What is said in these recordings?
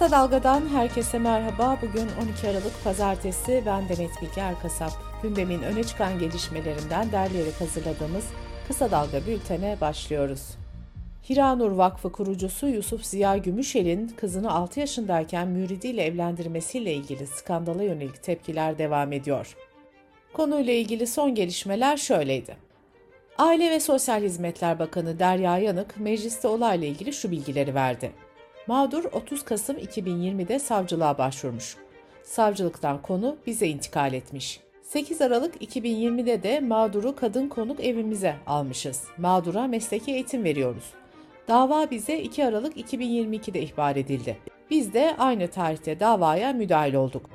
Kısa Dalga'dan herkese merhaba. Bugün 12 Aralık Pazartesi. Ben Demet Bilge Erkasap. Gündemin öne çıkan gelişmelerinden derleyerek hazırladığımız Kısa Dalga bültene başlıyoruz. Hiranur Vakfı kurucusu Yusuf Ziya Gümüşel'in kızını 6 yaşındayken müridiyle evlendirmesiyle ilgili skandala yönelik tepkiler devam ediyor. Konuyla ilgili son gelişmeler şöyleydi. Aile ve Sosyal Hizmetler Bakanı Derya Yanık mecliste olayla ilgili şu bilgileri verdi. Mağdur 30 Kasım 2020'de savcılığa başvurmuş. Savcılıktan konu bize intikal etmiş. 8 Aralık 2020'de de mağduru kadın konuk evimize almışız. Mağdura mesleki eğitim veriyoruz. Dava bize 2 Aralık 2022'de ihbar edildi. Biz de aynı tarihte davaya müdahil olduk.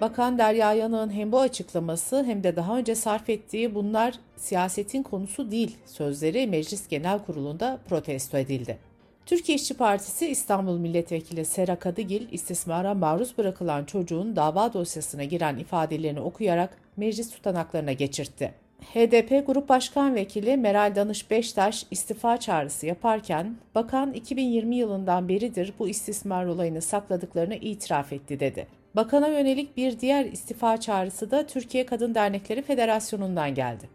Bakan Derya Yanık'ın hem bu açıklaması hem de daha önce sarf ettiği bunlar siyasetin konusu değil sözleri Meclis Genel Kurulu'nda protesto edildi. Türkiye İşçi Partisi İstanbul Milletvekili Sera Kadıgil, istismara maruz bırakılan çocuğun dava dosyasına giren ifadelerini okuyarak meclis tutanaklarına geçirtti. HDP Grup Başkan Vekili Meral Danış Beştaş istifa çağrısı yaparken, bakan 2020 yılından beridir bu istismar olayını sakladıklarını itiraf etti dedi. Bakana yönelik bir diğer istifa çağrısı da Türkiye Kadın Dernekleri Federasyonu'ndan geldi.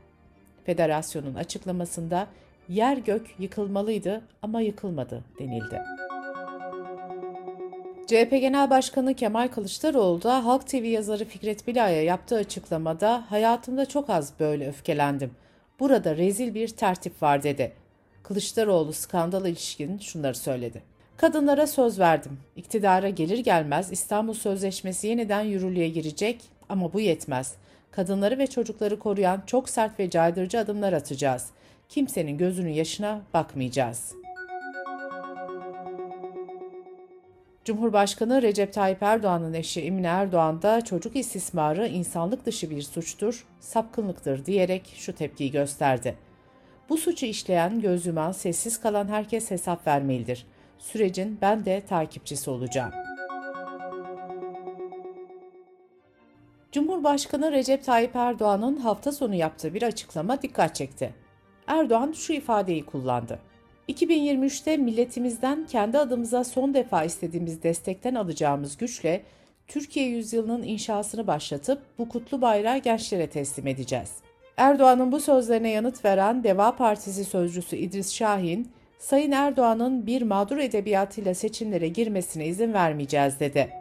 Federasyonun açıklamasında yer gök yıkılmalıydı ama yıkılmadı denildi. CHP Genel Başkanı Kemal Kılıçdaroğlu da Halk TV yazarı Fikret Bilay'a yaptığı açıklamada hayatımda çok az böyle öfkelendim. Burada rezil bir tertip var dedi. Kılıçdaroğlu skandala ilişkin şunları söyledi. Kadınlara söz verdim. İktidara gelir gelmez İstanbul Sözleşmesi yeniden yürürlüğe girecek ama bu yetmez. Kadınları ve çocukları koruyan çok sert ve caydırıcı adımlar atacağız kimsenin gözünün yaşına bakmayacağız. Cumhurbaşkanı Recep Tayyip Erdoğan'ın eşi Emine Erdoğan da çocuk istismarı insanlık dışı bir suçtur, sapkınlıktır diyerek şu tepkiyi gösterdi. Bu suçu işleyen, göz yuman, sessiz kalan herkes hesap vermelidir. Sürecin ben de takipçisi olacağım. Cumhurbaşkanı Recep Tayyip Erdoğan'ın hafta sonu yaptığı bir açıklama dikkat çekti. Erdoğan şu ifadeyi kullandı. 2023'te milletimizden kendi adımıza son defa istediğimiz destekten alacağımız güçle Türkiye yüzyılının inşasını başlatıp bu kutlu bayrağı gençlere teslim edeceğiz. Erdoğan'ın bu sözlerine yanıt veren Deva Partisi sözcüsü İdris Şahin, Sayın Erdoğan'ın bir mağdur edebiyatıyla seçimlere girmesine izin vermeyeceğiz dedi.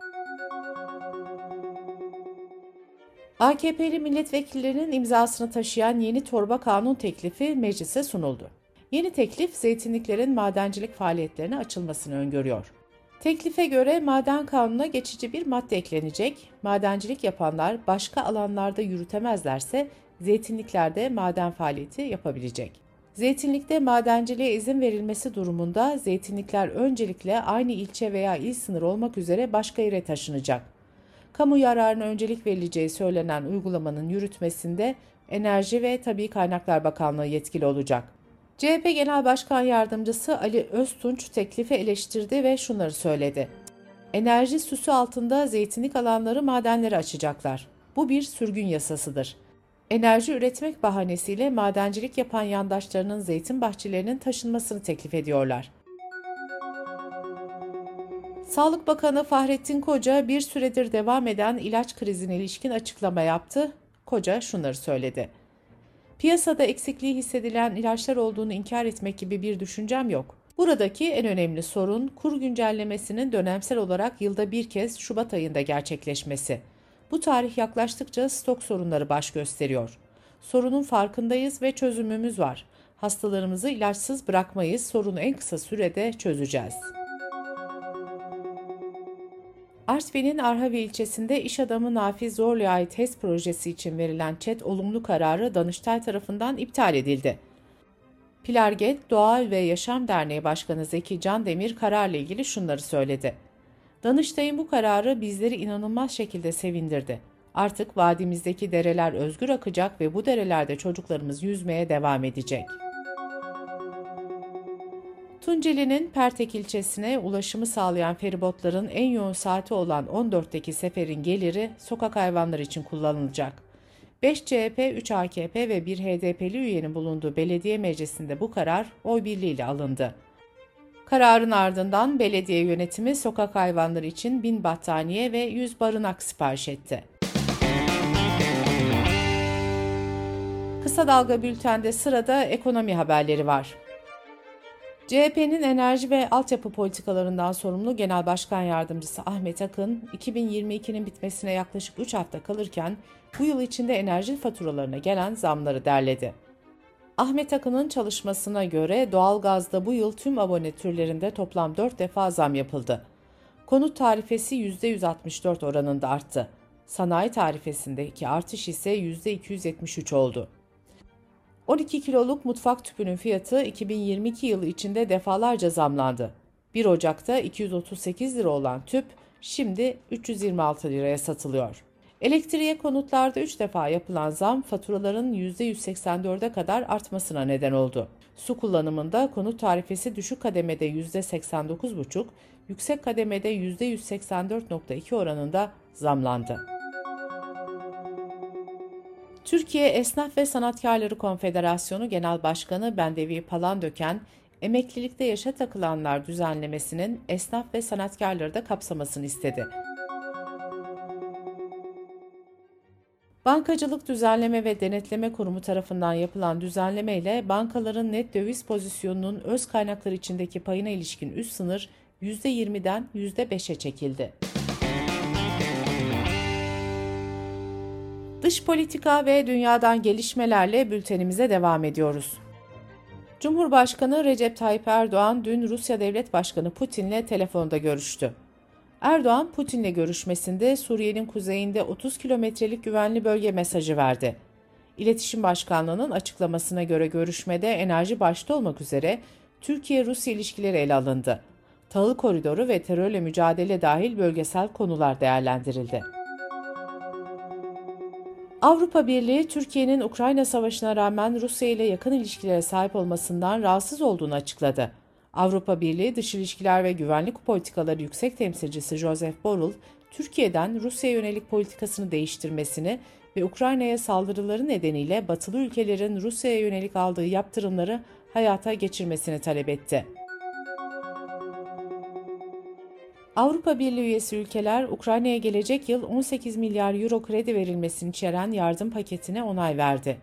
AKP'li milletvekillerinin imzasını taşıyan yeni torba kanun teklifi meclise sunuldu. Yeni teklif zeytinliklerin madencilik faaliyetlerine açılmasını öngörüyor. Teklife göre maden kanununa geçici bir madde eklenecek. Madencilik yapanlar başka alanlarda yürütemezlerse zeytinliklerde maden faaliyeti yapabilecek. Zeytinlikte madenciliğe izin verilmesi durumunda zeytinlikler öncelikle aynı ilçe veya il sınır olmak üzere başka yere taşınacak kamu yararına öncelik verileceği söylenen uygulamanın yürütmesinde Enerji ve Tabi Kaynaklar Bakanlığı yetkili olacak. CHP Genel Başkan Yardımcısı Ali Öztunç teklifi eleştirdi ve şunları söyledi. Enerji süsü altında zeytinlik alanları madenleri açacaklar. Bu bir sürgün yasasıdır. Enerji üretmek bahanesiyle madencilik yapan yandaşlarının zeytin bahçelerinin taşınmasını teklif ediyorlar. Sağlık Bakanı Fahrettin Koca bir süredir devam eden ilaç krizine ilişkin açıklama yaptı. Koca şunları söyledi. Piyasada eksikliği hissedilen ilaçlar olduğunu inkar etmek gibi bir düşüncem yok. Buradaki en önemli sorun kur güncellemesinin dönemsel olarak yılda bir kez Şubat ayında gerçekleşmesi. Bu tarih yaklaştıkça stok sorunları baş gösteriyor. Sorunun farkındayız ve çözümümüz var. Hastalarımızı ilaçsız bırakmayız, sorunu en kısa sürede çözeceğiz.'' Artvin'in Arhavi ilçesinde iş adamı Nafiz Zorlu'ya ait HES projesi için verilen ÇED olumlu kararı Danıştay tarafından iptal edildi. Pilarget Doğa ve Yaşam Derneği Başkanı Zeki Can Demir kararla ilgili şunları söyledi. Danıştay'ın bu kararı bizleri inanılmaz şekilde sevindirdi. Artık vadimizdeki dereler özgür akacak ve bu derelerde çocuklarımız yüzmeye devam edecek.'' Tunceli'nin Pertek ilçesine ulaşımı sağlayan feribotların en yoğun saati olan 14'teki seferin geliri sokak hayvanları için kullanılacak. 5 CHP, 3 AKP ve 1 HDP'li üyenin bulunduğu belediye meclisinde bu karar oy birliğiyle alındı. Kararın ardından belediye yönetimi sokak hayvanları için bin battaniye ve 100 barınak sipariş etti. Kısa Dalga Bülten'de sırada ekonomi haberleri var. CHP'nin enerji ve altyapı politikalarından sorumlu Genel Başkan Yardımcısı Ahmet Akın, 2022'nin bitmesine yaklaşık 3 hafta kalırken bu yıl içinde enerji faturalarına gelen zamları derledi. Ahmet Akın'ın çalışmasına göre doğalgazda bu yıl tüm abone türlerinde toplam 4 defa zam yapıldı. Konut tarifesi %164 oranında arttı. Sanayi tarifesindeki artış ise %273 oldu. 12 kiloluk mutfak tüpünün fiyatı 2022 yılı içinde defalarca zamlandı. 1 Ocak'ta 238 lira olan tüp şimdi 326 liraya satılıyor. Elektriğe konutlarda 3 defa yapılan zam faturaların %184'e kadar artmasına neden oldu. Su kullanımında konut tarifesi düşük kademede %89,5, yüksek kademede %184,2 oranında zamlandı. Türkiye Esnaf ve Sanatkarları Konfederasyonu Genel Başkanı Bendevi Palandöken, emeklilikte yaşa takılanlar düzenlemesinin esnaf ve sanatkarları da kapsamasını istedi. Bankacılık Düzenleme ve Denetleme Kurumu tarafından yapılan düzenleme ile bankaların net döviz pozisyonunun öz kaynaklar içindeki payına ilişkin üst sınır %20'den %5'e çekildi. Dış politika ve dünyadan gelişmelerle bültenimize devam ediyoruz. Cumhurbaşkanı Recep Tayyip Erdoğan dün Rusya Devlet Başkanı Putin'le telefonda görüştü. Erdoğan, Putin'le görüşmesinde Suriye'nin kuzeyinde 30 kilometrelik güvenli bölge mesajı verdi. İletişim Başkanlığı'nın açıklamasına göre görüşmede enerji başta olmak üzere Türkiye-Rusya ilişkileri ele alındı. Tahıl koridoru ve terörle mücadele dahil bölgesel konular değerlendirildi. Avrupa Birliği, Türkiye'nin Ukrayna Savaşı'na rağmen Rusya ile yakın ilişkilere sahip olmasından rahatsız olduğunu açıkladı. Avrupa Birliği Dış İlişkiler ve Güvenlik Politikaları Yüksek Temsilcisi Joseph Borrell, Türkiye'den Rusya'ya yönelik politikasını değiştirmesini ve Ukrayna'ya saldırıları nedeniyle batılı ülkelerin Rusya'ya yönelik aldığı yaptırımları hayata geçirmesini talep etti. Avrupa Birliği üyesi ülkeler Ukrayna'ya gelecek yıl 18 milyar euro kredi verilmesini içeren yardım paketine onay verdi.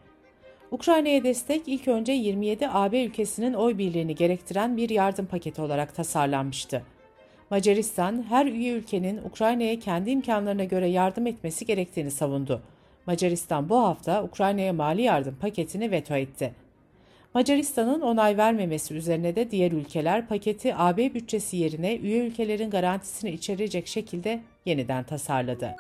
Ukrayna'ya destek ilk önce 27 AB ülkesinin oy birliğini gerektiren bir yardım paketi olarak tasarlanmıştı. Macaristan, her üye ülkenin Ukrayna'ya kendi imkanlarına göre yardım etmesi gerektiğini savundu. Macaristan bu hafta Ukrayna'ya mali yardım paketini veto etti. Macaristan'ın onay vermemesi üzerine de diğer ülkeler paketi AB bütçesi yerine üye ülkelerin garantisini içerecek şekilde yeniden tasarladı.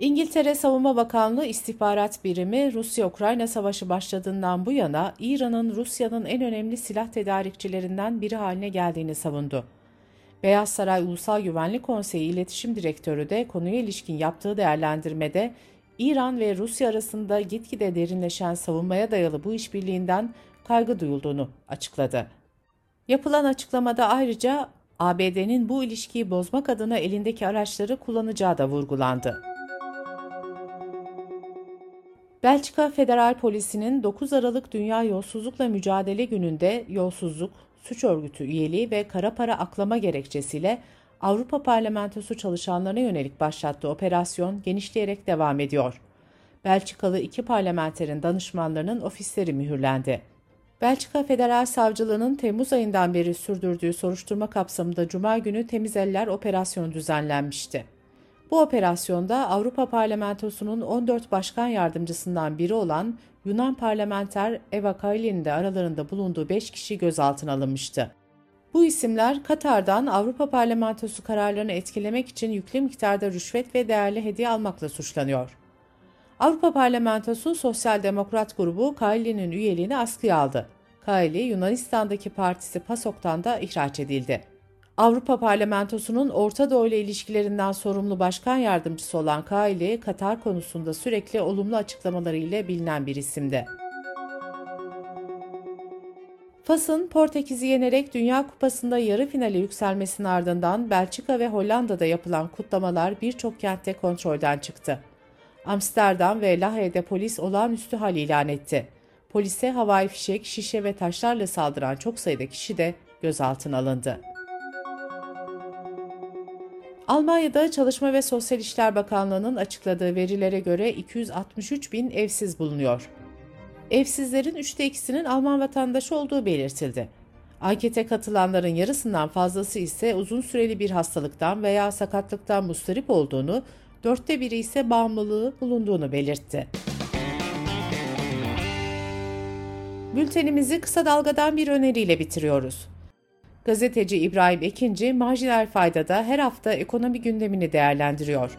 İngiltere Savunma Bakanlığı İstihbarat Birimi Rusya-Ukrayna Savaşı başladığından bu yana İran'ın Rusya'nın en önemli silah tedarikçilerinden biri haline geldiğini savundu. Beyaz Saray Ulusal Güvenlik Konseyi İletişim Direktörü de konuya ilişkin yaptığı değerlendirmede İran ve Rusya arasında gitgide derinleşen savunmaya dayalı bu işbirliğinden kaygı duyulduğunu açıkladı. Yapılan açıklamada ayrıca ABD'nin bu ilişkiyi bozmak adına elindeki araçları kullanacağı da vurgulandı. Belçika Federal Polisi'nin 9 Aralık Dünya Yolsuzlukla Mücadele Günü'nde yolsuzluk, suç örgütü üyeliği ve kara para aklama gerekçesiyle Avrupa Parlamentosu çalışanlarına yönelik başlattığı operasyon genişleyerek devam ediyor. Belçikalı iki parlamenterin danışmanlarının ofisleri mühürlendi. Belçika Federal Savcılığı'nın Temmuz ayından beri sürdürdüğü soruşturma kapsamında Cuma günü Temiz Eller operasyonu düzenlenmişti. Bu operasyonda Avrupa Parlamentosu'nun 14 başkan yardımcısından biri olan Yunan parlamenter Eva Kaili'nin de aralarında bulunduğu 5 kişi gözaltına alınmıştı. Bu isimler Katar'dan Avrupa Parlamentosu kararlarını etkilemek için yüklü miktarda rüşvet ve değerli hediye almakla suçlanıyor. Avrupa Parlamentosu Sosyal Demokrat grubu Kaili'nin üyeliğini askıya aldı. Kaili, Yunanistan'daki partisi PASOK'tan da ihraç edildi. Avrupa Parlamentosu'nun Orta Doğu ile ilişkilerinden sorumlu başkan yardımcısı olan Kaili, Katar konusunda sürekli olumlu açıklamaları ile bilinen bir isimdi. Fas'ın Portekiz'i yenerek Dünya Kupası'nda yarı finale yükselmesinin ardından Belçika ve Hollanda'da yapılan kutlamalar birçok kentte kontrolden çıktı. Amsterdam ve Lahey'de polis olağanüstü hal ilan etti. polise havai fişek, şişe ve taşlarla saldıran çok sayıda kişi de gözaltına alındı. Almanya'da Çalışma ve Sosyal İşler Bakanlığı'nın açıkladığı verilere göre 263 bin evsiz bulunuyor. Evsizlerin üçte ikisinin Alman vatandaşı olduğu belirtildi. Ankete katılanların yarısından fazlası ise uzun süreli bir hastalıktan veya sakatlıktan mustarip olduğunu, dörtte biri ise bağımlılığı bulunduğunu belirtti. Bültenimizi kısa dalgadan bir öneriyle bitiriyoruz. Gazeteci İbrahim Ekinci, Marjinal Fayda'da her hafta ekonomi gündemini değerlendiriyor.